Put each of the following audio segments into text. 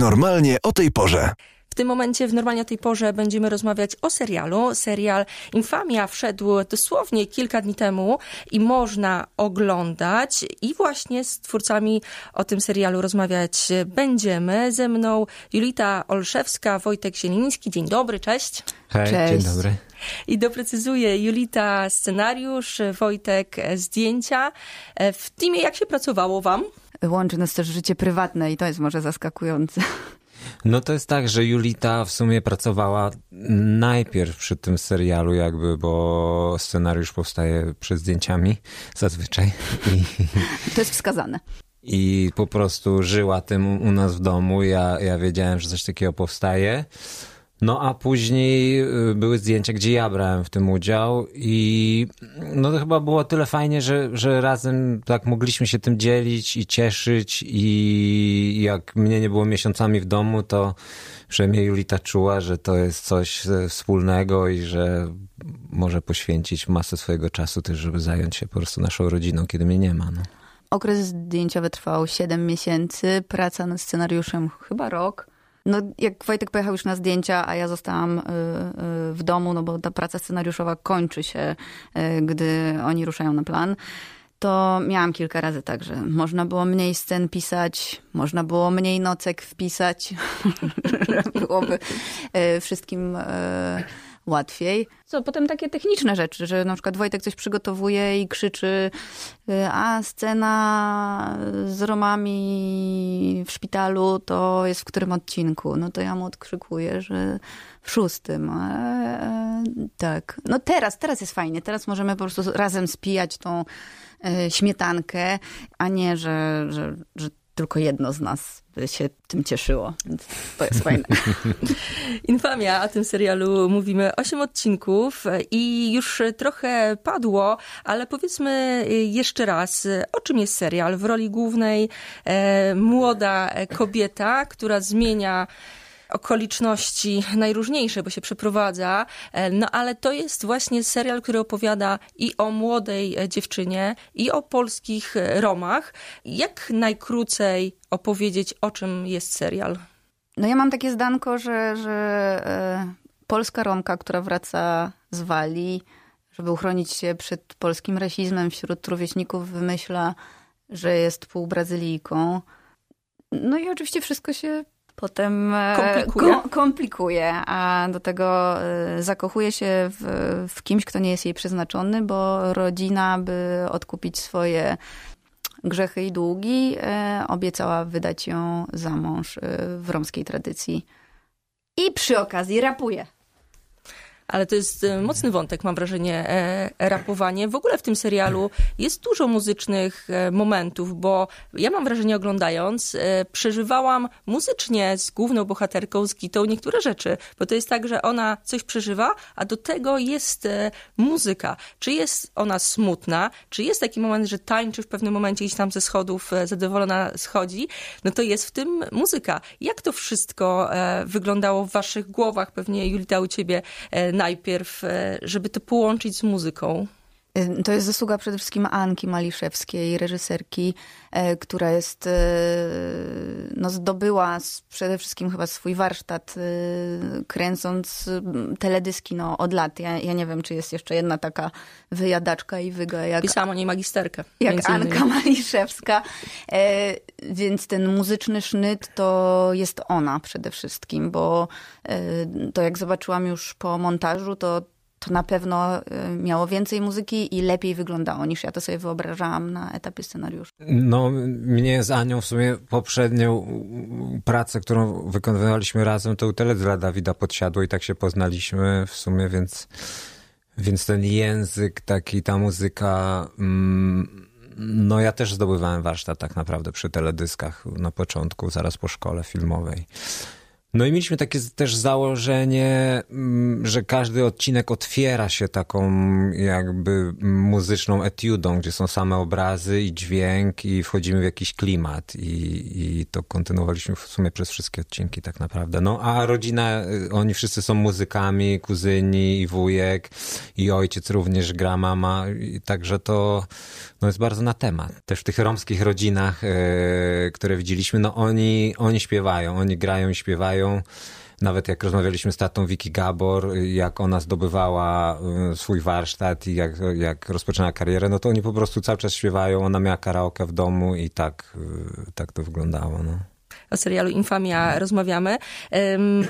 Normalnie o tej porze. W tym momencie, w normalnie o tej porze, będziemy rozmawiać o serialu. Serial Infamia wszedł dosłownie kilka dni temu i można oglądać. I właśnie z twórcami o tym serialu rozmawiać będziemy. Ze mną Julita Olszewska, Wojtek Zieliński. Dzień dobry, cześć. Hej, Cześć. dzień dobry. I doprecyzuję Julita scenariusz, Wojtek zdjęcia. W teamie jak się pracowało wam? Łączy nas też życie prywatne i to jest może zaskakujące. No to jest tak, że Julita w sumie pracowała najpierw przy tym serialu jakby, bo scenariusz powstaje przed zdjęciami zazwyczaj i, To jest wskazane. i po prostu żyła tym u nas w domu. Ja, ja wiedziałem, że coś takiego powstaje. No a później y, były zdjęcia, gdzie ja brałem w tym udział i no to chyba było tyle fajnie, że, że razem tak mogliśmy się tym dzielić i cieszyć i jak mnie nie było miesiącami w domu, to przynajmniej Julita czuła, że to jest coś e, wspólnego i że może poświęcić masę swojego czasu też, żeby zająć się po prostu naszą rodziną, kiedy mnie nie ma. No. Okres zdjęciowy trwał 7 miesięcy, praca nad scenariuszem chyba rok. No, jak Wojtek pojechał już na zdjęcia, a ja zostałam y, y, w domu, no bo ta praca scenariuszowa kończy się, y, gdy oni ruszają na plan, to miałam kilka razy tak, że można było mniej scen pisać, można było mniej nocek wpisać, byłoby wszystkim łatwiej. Co potem takie techniczne rzeczy, że na przykład Wojtek coś przygotowuje i krzyczy, y, a scena z Romami w szpitalu to jest w którym odcinku? No to ja mu odkrzykuję, że w szóstym. E, e, tak. No teraz, teraz jest fajnie. Teraz możemy po prostu razem spijać tą e, śmietankę, a nie, że, że, że tylko jedno z nas się tym cieszyło. Więc to jest fajne. Infamia, o tym serialu mówimy 8 odcinków i już trochę padło, ale powiedzmy jeszcze raz, o czym jest serial? W roli głównej e, młoda kobieta, która zmienia okoliczności najróżniejsze, bo się przeprowadza, e, no ale to jest właśnie serial, który opowiada i o młodej e, dziewczynie, i o polskich e, Romach. Jak najkrócej opowiedzieć, o czym jest serial? No ja mam takie zdanko, że, że polska Romka, która wraca z Walii, żeby uchronić się przed polskim rasizmem wśród rówieśników, wymyśla, że jest pół Brazylijką. No i oczywiście wszystko się potem Komplikuje. ko- komplikuje, a do tego e, zakochuje się w, w kimś, kto nie jest jej przeznaczony, bo rodzina, by odkupić swoje grzechy i długi, e, obiecała wydać ją za mąż e, w romskiej tradycji. I przy okazji rapuje. Ale to jest e, mocny wątek, mam wrażenie, e, rapowanie. W ogóle w tym serialu jest dużo muzycznych e, momentów, bo ja mam wrażenie oglądając, e, przeżywałam muzycznie z główną bohaterką, z Gitą niektóre rzeczy, bo to jest tak, że ona coś przeżywa, a do tego jest muzyka. Czy jest ona smutna, czy jest taki moment, że tańczy w pewnym momencie gdzieś tam ze schodów zadowolona schodzi, no to jest w tym muzyka. Jak to wszystko wyglądało w waszych głowach, pewnie Julita u ciebie najpierw, e, żeby to połączyć z muzyką? To jest zasługa przede wszystkim Anki Maliszewskiej, reżyserki, e, która jest, e, no zdobyła przede wszystkim chyba swój warsztat e, kręcąc teledyski no, od lat. Ja, ja nie wiem, czy jest jeszcze jedna taka wyjadaczka i wyga jak Pisałam o niej magisterkę. jak. Anka Maliszewska. Więc ten muzyczny sznyt to jest ona przede wszystkim, bo to jak zobaczyłam już po montażu, to to na pewno e, miało więcej muzyki i lepiej wyglądało niż ja to sobie wyobrażałam na etapie scenariusza. No, mnie z Anią w sumie poprzednią pracę, którą wykonywaliśmy razem, to u teledysk dla Dawida podsiadło i tak się poznaliśmy w sumie, więc, więc ten język, taki, ta muzyka, mm, no ja też zdobywałem warsztat tak naprawdę przy teledyskach na początku, zaraz po szkole filmowej. No i mieliśmy takie też założenie, mm, że każdy odcinek otwiera się taką jakby muzyczną etiudą, gdzie są same obrazy i dźwięk i wchodzimy w jakiś klimat i, i to kontynuowaliśmy w sumie przez wszystkie odcinki tak naprawdę. No a rodzina, y, oni wszyscy są muzykami, kuzyni i wujek i ojciec również gra, mama, także to no jest bardzo na temat. Też w tych romskich rodzinach, yy, które widzieliśmy, no oni, oni śpiewają, oni grają i śpiewają. Nawet jak rozmawialiśmy z tatą Wiki Gabor, jak ona zdobywała e, swój warsztat i jak, jak rozpoczynała karierę, no to oni po prostu cały czas śpiewają. Ona miała karaoke w domu i tak, e, tak to wyglądało. No o serialu Infamia rozmawiamy.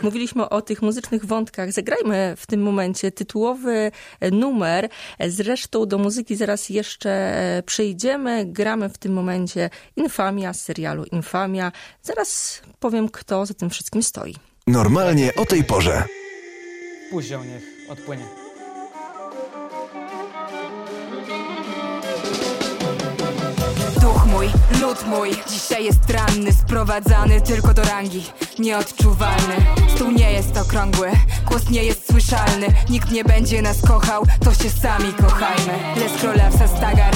Mówiliśmy o tych muzycznych wątkach. Zagrajmy w tym momencie tytułowy numer. Zresztą do muzyki zaraz jeszcze e, przejdziemy. Gramy w tym momencie Infamia z serialu Infamia. Zaraz powiem, kto za tym wszystkim stoi. Normalnie o tej porze. Ją, niech odpłynie. Lud mój Dzisiaj jest ranny, sprowadzany tylko do rangi Nieodczuwalny. Stół nie jest okrągły, głos nie jest słyszalny Nikt nie będzie nas kochał, to się sami kochajmy. Les Królewca Stagar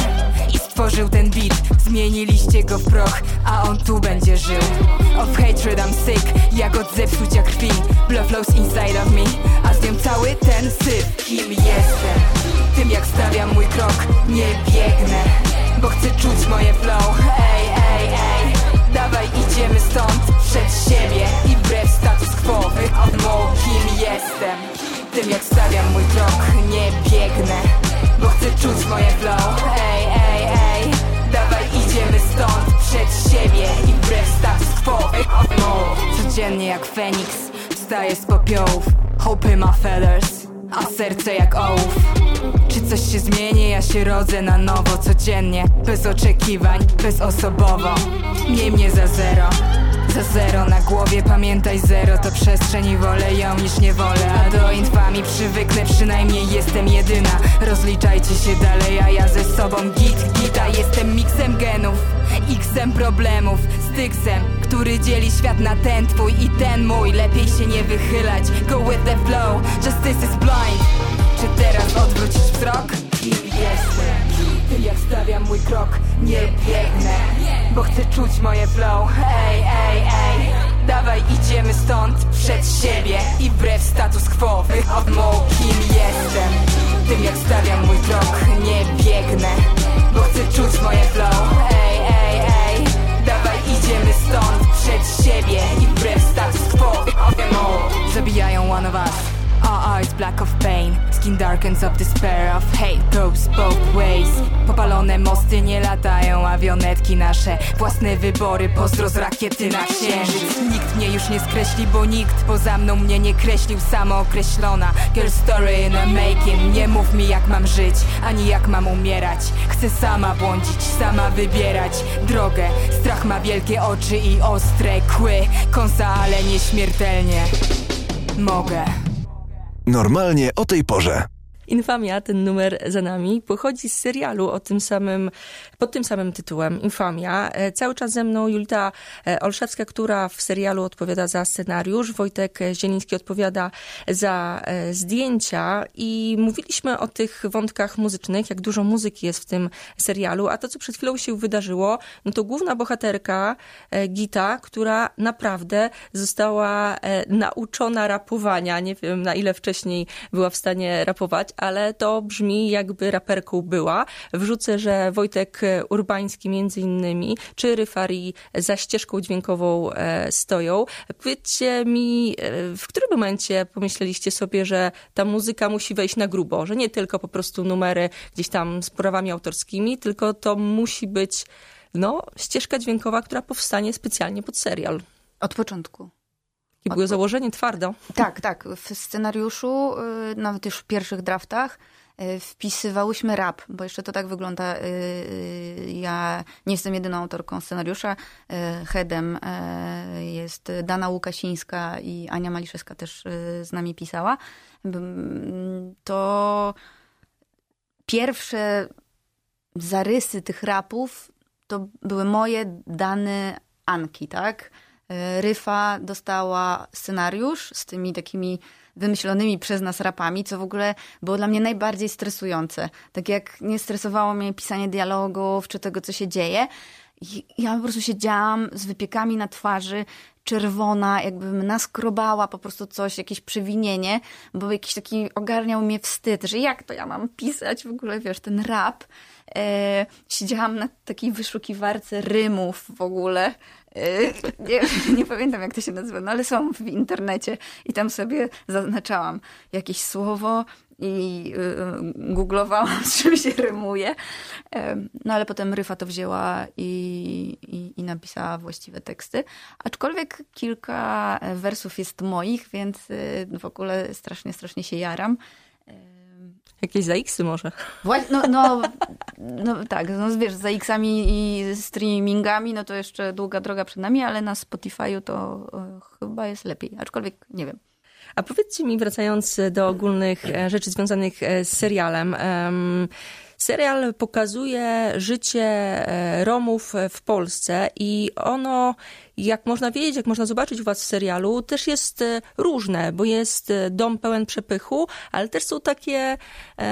i stworzył ten beat Zmieniliście go w proch, a on tu będzie żył. Of hatred I'm sick, jak od zepsucia krwi. Blood flows inside of me, a z nią cały ten syf Kim jestem? Tym jak stawiam mój krok, nie biegnę bo chcę czuć moje flow stąd Przed siebie i wbrew status quo Wychodzą kim jestem. Tym jak stawiam mój krok, nie biegnę Bo chcę czuć moje flow. Ej, ej, ej, dawaj idziemy stąd Przed siebie i wbrew status quo Wychodzą Codziennie jak Feniks, wstaję z popiołów. Hope ma feathers a serce jak ołów. Czy coś się zmieni? Ja się rodzę na nowo codziennie Bez oczekiwań, bezosobowo. Miej mnie za zero za zero na głowie, pamiętaj zero To przestrzeń i wolę ją niż nie wolę. A do infami przywyknę, przynajmniej jestem jedyna. Rozliczajcie się dalej, a ja ze sobą git, gita. Jestem miksem genów, xem problemów. Styksem, który dzieli świat na ten twój i ten mój. Lepiej się nie wychylać, go with the flow Justice is blind. Czy teraz odwrócisz wzrok? Kim jestem? Jak stawiam mój krok, nie biegnę Bo chcę czuć moje flow. Ej, ej, ej Dawaj idziemy stąd przed siebie I wbrew status quo wychodzą kim jestem. Tym jak stawiam mój krok, nie biegnę Bo chcę czuć moje flow. Ej, ej, ej Dawaj idziemy stąd przed siebie I wbrew status quo wychodzą Zabijają one of us Our eyes black of pain. Skin darkens of despair Of hate. Goes both ways. Popalone mosty nie latają Awionetki nasze. Własne wybory Pozdro z rakiety na księżyc. Nikt mnie już nie skreśli Bo nikt poza mną mnie nie kreślił. Samookreślona Girl story in a making. Nie mów mi jak mam żyć Ani jak mam umierać. Chcę sama błądzić Sama wybierać. Drogę. Strach ma wielkie oczy i ostre kły. Kąsa ale nieśmiertelnie. Mogę Normalnie o tej porze. Infamia, ten numer za nami, pochodzi z serialu o tym samym, pod tym samym tytułem, Infamia. E, cały czas ze mną Julita e, Olszewska, która w serialu odpowiada za scenariusz, Wojtek Zieliński odpowiada za e, zdjęcia i mówiliśmy o tych wątkach muzycznych, jak dużo muzyki jest w tym serialu, a to, co przed chwilą się wydarzyło, no to główna bohaterka, Gita, która naprawdę została nauczona rapowania. Nie wiem, na ile wcześniej była w stanie rapować, ale to brzmi jakby raperką była. Wrzucę, że Wojtek Urbański między innymi, czy Ryfari za ścieżką dźwiękową e, stoją. Powiedzcie mi, e, w którym momencie pomyśleliście sobie, że ta muzyka musi wejść na grubo, że nie tylko po prostu numery gdzieś tam z prawami autorskimi, tylko to musi być no, ścieżka dźwiękowa, która powstanie specjalnie pod serial. Od początku. I było założenie twardo. Tak, tak. W scenariuszu, y, nawet już w pierwszych draftach, y, wpisywałyśmy rap, bo jeszcze to tak wygląda. Y, ja nie jestem jedyną autorką scenariusza. Headem jest Dana Łukasińska i Ania Maliszewska też z nami pisała. To pierwsze zarysy tych rapów to były moje dane Anki, tak? E, Ryfa dostała scenariusz z tymi takimi wymyślonymi przez nas rapami, co w ogóle było dla mnie najbardziej stresujące. Tak jak nie stresowało mnie pisanie dialogów czy tego, co się dzieje. Ja po prostu siedziałam z wypiekami na twarzy, czerwona, jakbym naskrobała po prostu coś, jakieś przewinienie, bo jakiś taki ogarniał mnie wstyd, że jak to ja mam pisać w ogóle, wiesz, ten rap. E, siedziałam na takiej wyszukiwarce rymów w ogóle. E, nie, nie pamiętam, jak to się nazywa, no ale są w internecie i tam sobie zaznaczałam jakieś słowo i y, googlowałam, z czym się rymuje. E, No ale potem Ryfa to wzięła i, i, i napisała właściwe teksty. Aczkolwiek kilka wersów jest moich, więc y, w ogóle strasznie, strasznie się jaram. Jakieś ZX-y może. Właśnie, no, no, no tak, no wiesz, za X-ami i streamingami, no to jeszcze długa droga przed nami, ale na Spotify'u to e, chyba jest lepiej. Aczkolwiek nie wiem. A powiedzcie mi, wracając do ogólnych e, rzeczy związanych e, z serialem. Serial pokazuje życie e, Romów w Polsce i ono, jak można wiedzieć, jak można zobaczyć u was w serialu, też jest e, różne, bo jest e, dom pełen przepychu, ale też są takie,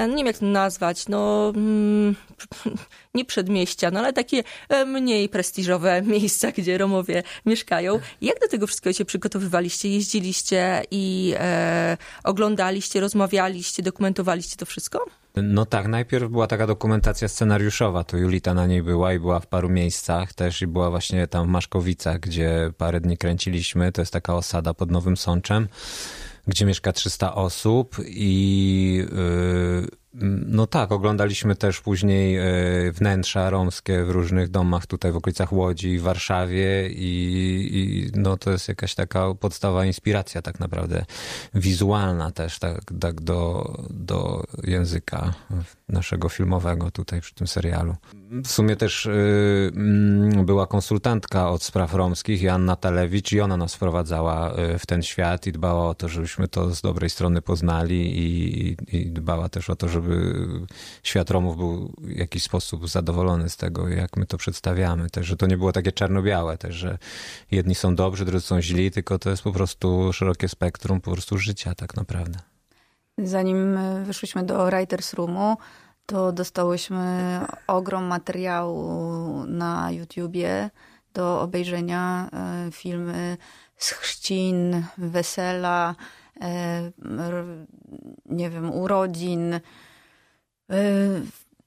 nie wiem jak to nazwać, no mm, nie przedmieścia, no ale takie mniej prestiżowe miejsca, gdzie Romowie mieszkają. Jak do tego wszystkiego się przygotowywaliście? Jeździliście i e, oglądaliście, rozmawialiście, dokumentowaliście to wszystko? No tak, najpierw była taka dokumentacja scenariuszowa, to Julita na niej była i była w paru miejscach też i była właśnie tam w Maszkowicach, gdzie parę dni kręciliśmy, to jest taka osada pod Nowym Sączem, gdzie mieszka 300 osób i yy, no tak, oglądaliśmy też później yy, wnętrza romskie w różnych domach tutaj w okolicach Łodzi, w Warszawie i, i no to jest jakaś taka podstawowa inspiracja tak naprawdę wizualna też tak, tak do, do języka naszego filmowego tutaj przy tym serialu. W sumie też y, mm, była konsultantka od spraw romskich, Joanna Talewicz i ona nas wprowadzała y, w ten świat i dbała o to, żebyśmy to z dobrej strony poznali i, i, dbała też o to, żeby świat Romów był w jakiś sposób zadowolony z tego, jak my to przedstawiamy. Też, że to nie było takie czarno-białe, też, że jedni są dobrzy, drudzy są źli, tylko to jest po prostu szerokie spektrum po prostu życia tak naprawdę. Zanim e, wyszłyśmy do Writers Roomu, to dostałyśmy ogrom materiału na YouTubie do obejrzenia. e, Filmy z chrzcin, wesela, e, nie wiem, urodzin. E,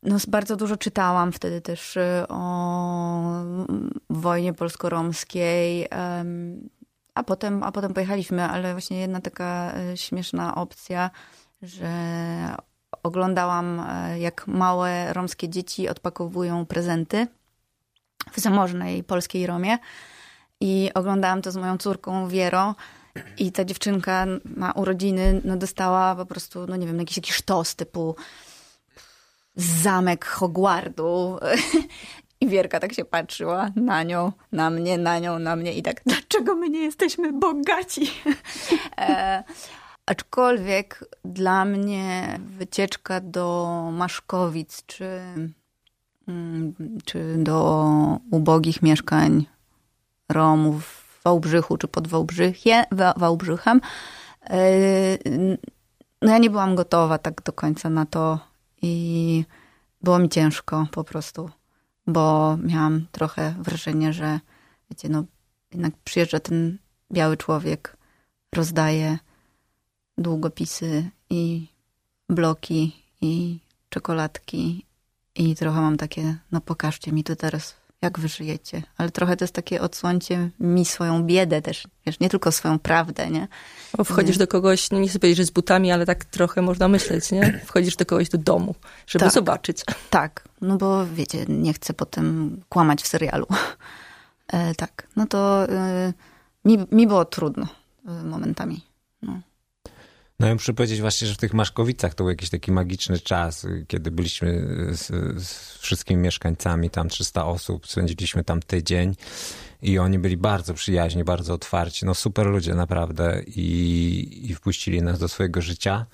No, bardzo dużo czytałam wtedy też o wojnie polsko-romskiej. A potem, a potem pojechaliśmy, ale właśnie jedna taka śmieszna opcja, że oglądałam, e, jak małe romskie dzieci odpakowują prezenty w zamożnej polskiej Romie. I oglądałam to z moją córką Wiero. I ta dziewczynka na urodziny no, dostała po prostu, no nie wiem, jakiś taki sztos typu zamek Hogwartu. I Wierka tak się patrzyła na nią, na mnie, na nią, na mnie i tak, dlaczego my nie jesteśmy bogaci? aczkolwiek dla mnie wycieczka do Maszkowic, czy, mm, czy do ubogich mieszkań Romów w Wałbrzychu, czy pod Wałbrzychie, Wa- Wałbrzychem, e, no ja nie byłam gotowa tak do końca na to i było mi ciężko po prostu, bo miałam trochę wrażenie, że wiecie, no jednak przyjeżdża ten biały człowiek, rozdaje długopisy i bloki i czekoladki i trochę mam takie, no pokażcie mi to teraz, jak wy żyjecie. Ale trochę to jest takie odsłońcie mi swoją biedę też, wiesz, nie tylko swoją prawdę, nie? Bo wchodzisz do kogoś, no nie chcę powiedzieć, że z butami, ale tak trochę można myśleć, nie? Wchodzisz do kogoś do domu, żeby Tak. zobaczyć. Tak, no bo wiecie, nie chcę potem kłamać w serialu. E, tak, no to e, mi, mi było trudno e, momentami. No. Ja muszę powiedzieć właśnie, że w tych Maszkowicach to był jakiś taki magiczny czas, kiedy byliśmy z, z wszystkimi mieszkańcami, tam 300 osób, spędziliśmy tam tydzień i oni byli bardzo przyjaźni, bardzo otwarci, no super ludzie naprawdę i, i wpuścili nas do swojego życia.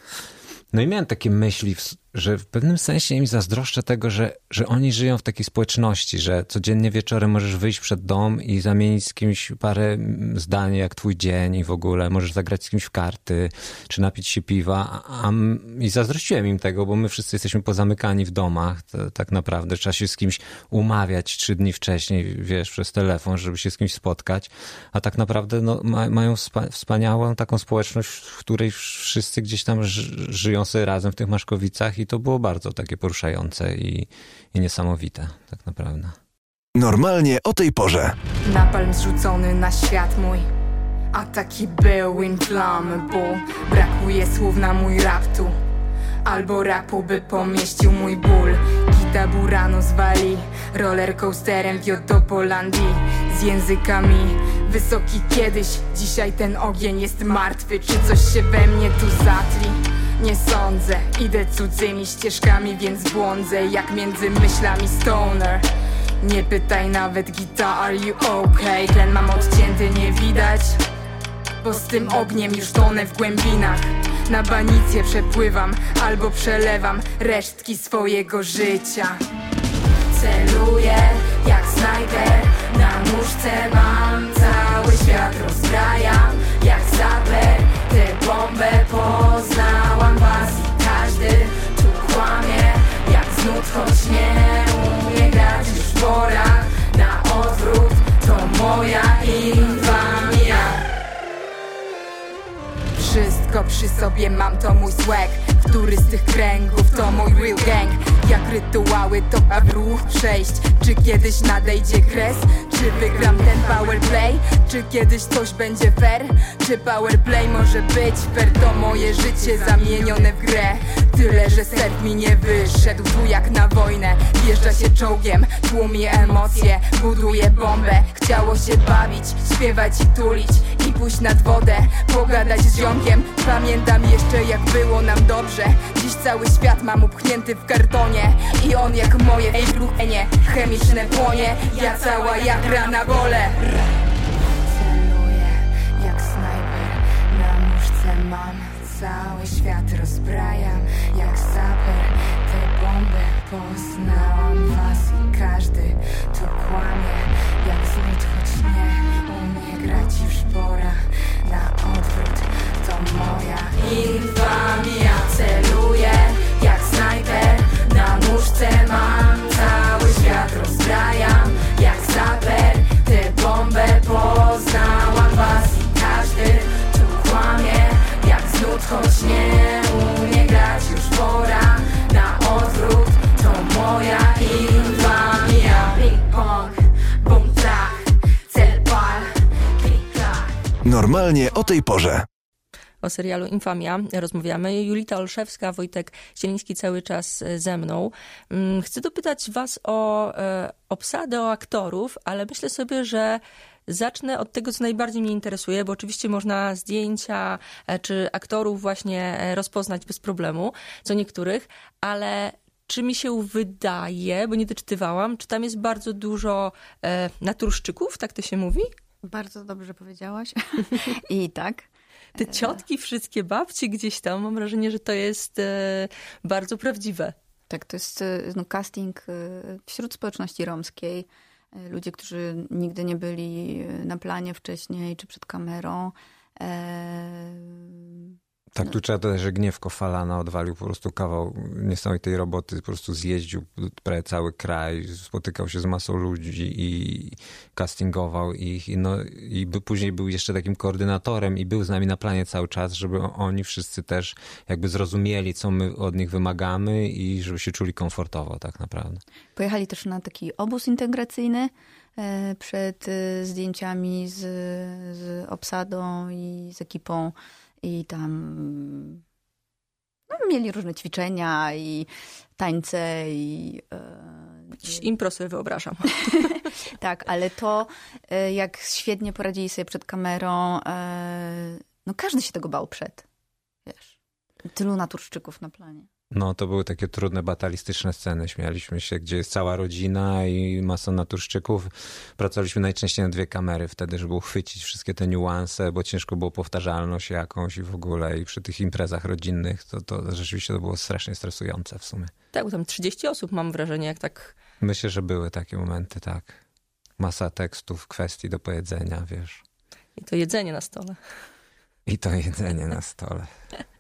No i miałem takie myśli w, że w pewnym sensie im zazdroszczę tego, że, że oni żyją w takiej społeczności, że codziennie wieczorem możesz wyjść przed dom i zamienić z kimś parę zdań, jak twój dzień i w ogóle możesz zagrać z kimś w karty, czy napić się piwa. A, I zazdrościłem im tego, bo my wszyscy jesteśmy pozamykani w domach, to, tak naprawdę. Trzeba się z kimś umawiać trzy dni wcześniej, wiesz, przez telefon, żeby się z kimś spotkać. A tak naprawdę no, ma, mają wspaniałą taką społeczność, w której wszyscy gdzieś tam żyją sobie razem w tych Maszkowicach i to było bardzo takie poruszające i, i niesamowite, tak naprawdę. Normalnie o tej porze. Napalm zrzucony na świat mój. A taki był inflammable Brakuje słów na mój rap tu Albo rapu by pomieścił mój ból Kita burano zwali Roller coasterem wiódł do Polandii Z językami Wysoki kiedyś Dzisiaj ten ogień jest martwy Czy coś się we mnie tu zatli? Nie sądzę, idę cudzymi ścieżkami, więc błądzę jak między myślami stoner. Nie pytaj nawet gita, are you okay? Ten mam odcięty, nie widać Bo z tym ogniem już tonę w głębinach. Na banicję przepływam albo przelewam resztki swojego życia. Celuję jak snajper, na muszce mam Cały świat rozbrajam jak saper Tę bombę poznałam was i każdy tu kłamie. Jak znud, choć nie umie grać już pora Na odwrót to moja infamia Wszystko przy sobie mam, to mój swag Który z tych kręgów to mój real gang Jak rytuały to ruch przejść Czy kiedyś nadejdzie kres? Czy wygram ten powerplay? Czy kiedyś coś będzie fair? Czy powerplay może być fair? To moje życie zamienione w grę Tyle, że serw mi nie wyszedł Tu jak na wojnę Wjeżdża się czołgiem, tłumie emocje Buduje bombę Chciało się bawić, śpiewać i tulić pójść nad wodę, pogadać z ziomkiem. Pamiętam jeszcze jak było nam dobrze. Dziś cały świat mam upchnięty w kartonie. I on jak moje nie Chemiczne płonie. Ja cała jak rana bole Normalnie o tej porze o serialu Infamia rozmawiamy. Julita Olszewska, Wojtek Zieliński cały czas e, ze mną. Mm, chcę dopytać was o e, obsadę, o aktorów, ale myślę sobie, że Zacznę od tego, co najbardziej mnie interesuje, bo oczywiście można zdjęcia e, czy aktorów właśnie rozpoznać bez problemu, co niektórych, ale czy mi się wydaje, bo nie doczytywałam, czy tam jest bardzo dużo naturszczyków, tak to się mówi? Bardzo dobrze powiedziałaś. I tak. Te ciotki, wszystkie babci gdzieś tam, mam wrażenie, że to jest e, bardzo prawdziwe. Tak, to jest e, no, casting e, wśród społeczności romskiej. Ludzie, którzy nigdy nie byli na planie wcześniej, czy przed kamerą. Tak, tu trzeba dodać, że Gniewko Falana odwalił po prostu kawał niesamowitej roboty, po prostu zjeździł prawie cały kraj, spotykał się z masą ludzi i castingował ich i, no, i by, później był jeszcze takim koordynatorem i był z nami na planie cały czas, żeby oni wszyscy też jakby zrozumieli, co my od nich wymagamy i żeby się czuli komfortowo tak naprawdę. Pojechali też na taki obóz integracyjny, e, przed e, zdjęciami z, z obsadą i z ekipą i tam no, mieli różne ćwiczenia i tańce i... E, Jakiś impro sobie wyobrażam. tak, ale to e, jak świetnie poradzili sobie przed kamerą, e, no każdy się tego bał przed, wiesz. Tylu naturszczyków na planie. No, to były takie trudne, batalistyczne sceny. Śmialiśmy się, gdzie jest cała rodzina i masa naturszczyków. Pracowaliśmy najczęściej na dwie kamery wtedy, żeby uchwycić wszystkie te niuanse, bo ciężko było powtarzalność jakąś i w ogóle. I przy tych imprezach rodzinnych to, to rzeczywiście to było strasznie stresujące w sumie. Tak, bo tam 30 osób mam wrażenie, jak tak... Myślę, że były takie momenty, tak. Masa tekstów, kwestii do powiedzenia, wiesz. I to jedzenie na stole. I to jedzenie na stole.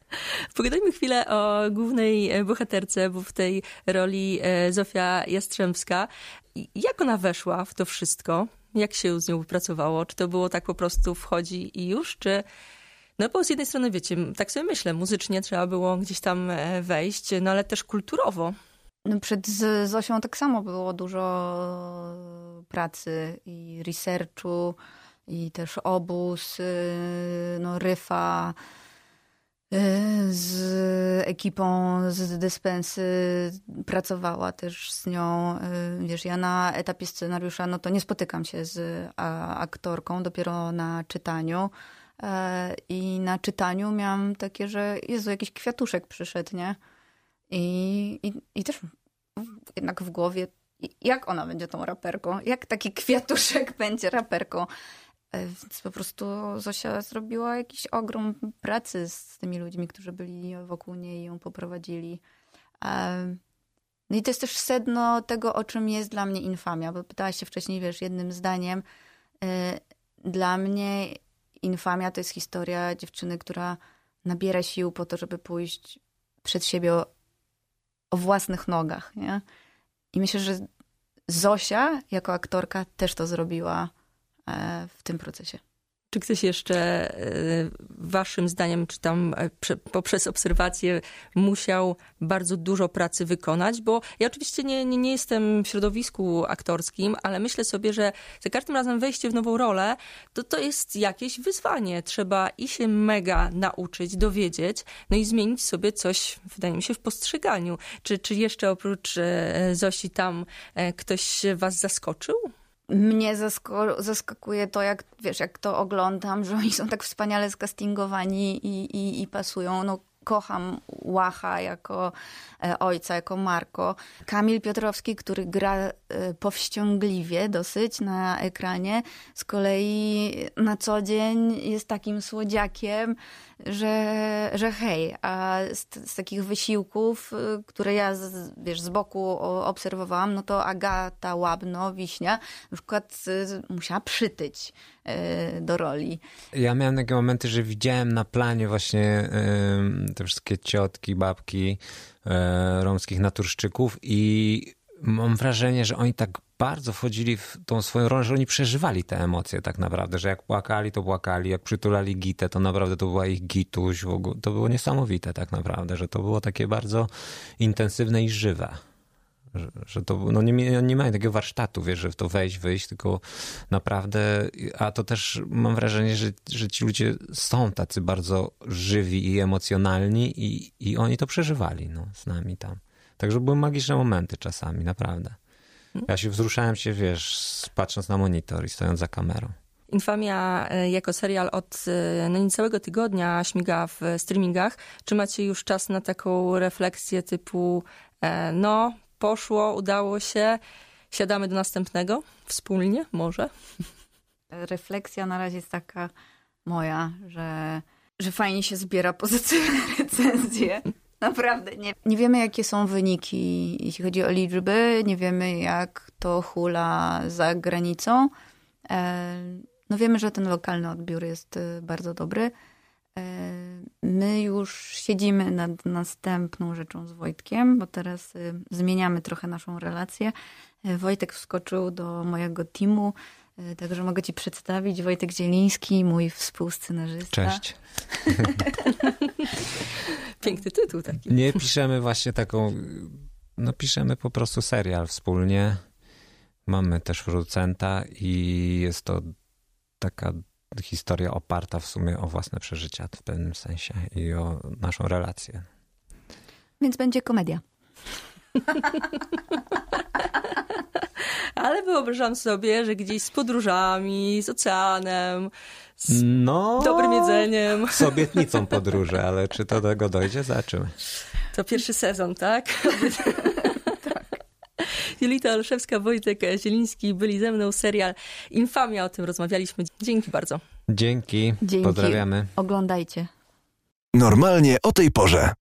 Pogadajmy chwilę o głównej e, bohaterce, bo w tej roli e, Zofia Jastrzębska. Jak ona weszła w to wszystko? Jak się z nią wypracowało? Czy to było tak po prostu wchodzi i już, czy... No bo z jednej strony, wiecie, tak sobie myślę, muzycznie trzeba było gdzieś tam e, wejść, no ale też kulturowo. No przed Zosią tak samo było dużo pracy i researchu, i też obóz, no ryfa, z ekipą z dyspensy pracowała też z nią. Wiesz, ja na etapie scenariusza, no to nie spotykam się z aktorką, dopiero na czytaniu. E, I na czytaniu miałam takie, że Jezu, jakiś kwiatuszek przyszedł, nie? I, i, i też jednak w głowie, jak ona będzie tą raperką? Jak taki kwiatuszek będzie raperką? E, więc po prostu Zosia zrobiła jakiś ogrom pracy z tymi ludźmi, którzy byli wokół niej i ją poprowadzili. No i to jest też sedno tego, o czym jest dla mnie infamia, bo pytałaś się wcześniej, wiesz, jednym zdaniem. E, dla mnie infamia to jest historia dziewczyny, która nabiera sił po to, żeby pójść przed siebie o, o własnych nogach, nie? I myślę, że Zosia jako aktorka też to zrobiła E, w tym procesie. Czy ktoś jeszcze e, waszym zdaniem, czy tam e, poprzez obserwacje musiał bardzo dużo pracy wykonać? Bo ja oczywiście nie, nie, nie jestem w środowisku aktorskim, ale myślę sobie, że za każdym razem wejście w nową rolę, to to jest jakieś wyzwanie. Trzeba i się mega nauczyć, dowiedzieć, no i zmienić sobie coś, wydaje mi się, w postrzeganiu. Czy, czy jeszcze oprócz Zosi tam ktoś was zaskoczył? Mnie zaskakuje to, jak wiesz, jak to oglądam, że oni są tak wspaniale skastingowani i, i, i pasują. No, kocham Łacha jako e, ojca, jako Marko. Kamil Piotrowski, który gra e, powściągliwie dosyć na ekranie, z kolei na co dzień jest takim słodziakiem, że, że hej, a z, z takich wysiłków, y, które ja z, wiesz, z boku obserwowałam, no to Agata Łabno, Wiśnia, na przykład y, musiała przytyć y, do roli. Ja miałem takie momenty, że widziałem na planie właśnie te wszystkie ciotki, babki romskich naturszczyków i mam wrażenie, że oni tak bardzo wchodzili w tą swoją rolę, że oni przeżywali te emocje tak naprawdę, że jak płakali, to płakali, jak przytulali gitę, to naprawdę to była ich gituś, to było niesamowite tak naprawdę, że to było takie bardzo intensywne i żywe. Że, że to, no nie, nie mają takiego warsztatu, wiesz, że w to wejść, wyjść, tylko naprawdę, a to też mam wrażenie, że, że ci ludzie są tacy bardzo żywi i emocjonalni i, i oni to przeżywali, no, z nami tam. Także były magiczne momenty czasami, naprawdę. Ja się wzruszałem się, wiesz, patrząc na monitor i stojąc za kamerą. Infamia e, jako serial od e, no, niecałego tygodnia śmiga w streamingach. Czy macie już czas na taką refleksję typu e, no, poszło, udało się, siadamy do następnego wspólnie, może? Refleksja na razie jest taka moja, że, że fajnie się zbiera pozytywne recenzje. Naprawdę nie. Nie wiemy, jakie są wyniki, jeśli chodzi o liczby, nie wiemy, jak to hula za granicą. E, no wiemy, że ten lokalny odbiór jest e, bardzo dobry. E, my już siedzimy nad następną rzeczą z Wojtkiem, bo teraz zmieniamy trochę naszą relację. Wojtek wskoczył do mojego teamu, także mogę ci przedstawić. Wojtek Zieliński, mój współscenarzysta. Cześć. Piękny tytuł taki. Nie piszemy właśnie taką, no piszemy po prostu serial wspólnie. Mamy też producenta i jest to taka historia oparta w sumie o własne przeżycia w pewnym sensie i o naszą relację. Więc będzie komedia. Ale wyobrażam sobie, że gdzieś z podróżami, z oceanem, z no, dobrym jedzeniem. Z obietnicą podróży, ale czy to do tego dojdzie? Zobaczymy. To pierwszy sezon, tak? tak. Julita Olszewska, Wojtek Zieliński byli ze mną. Serial Infamia, o tym rozmawialiśmy. Dzięki bardzo. Dzięki. Dzięki. Pozdrawiamy. Oglądajcie. Normalnie o tej porze.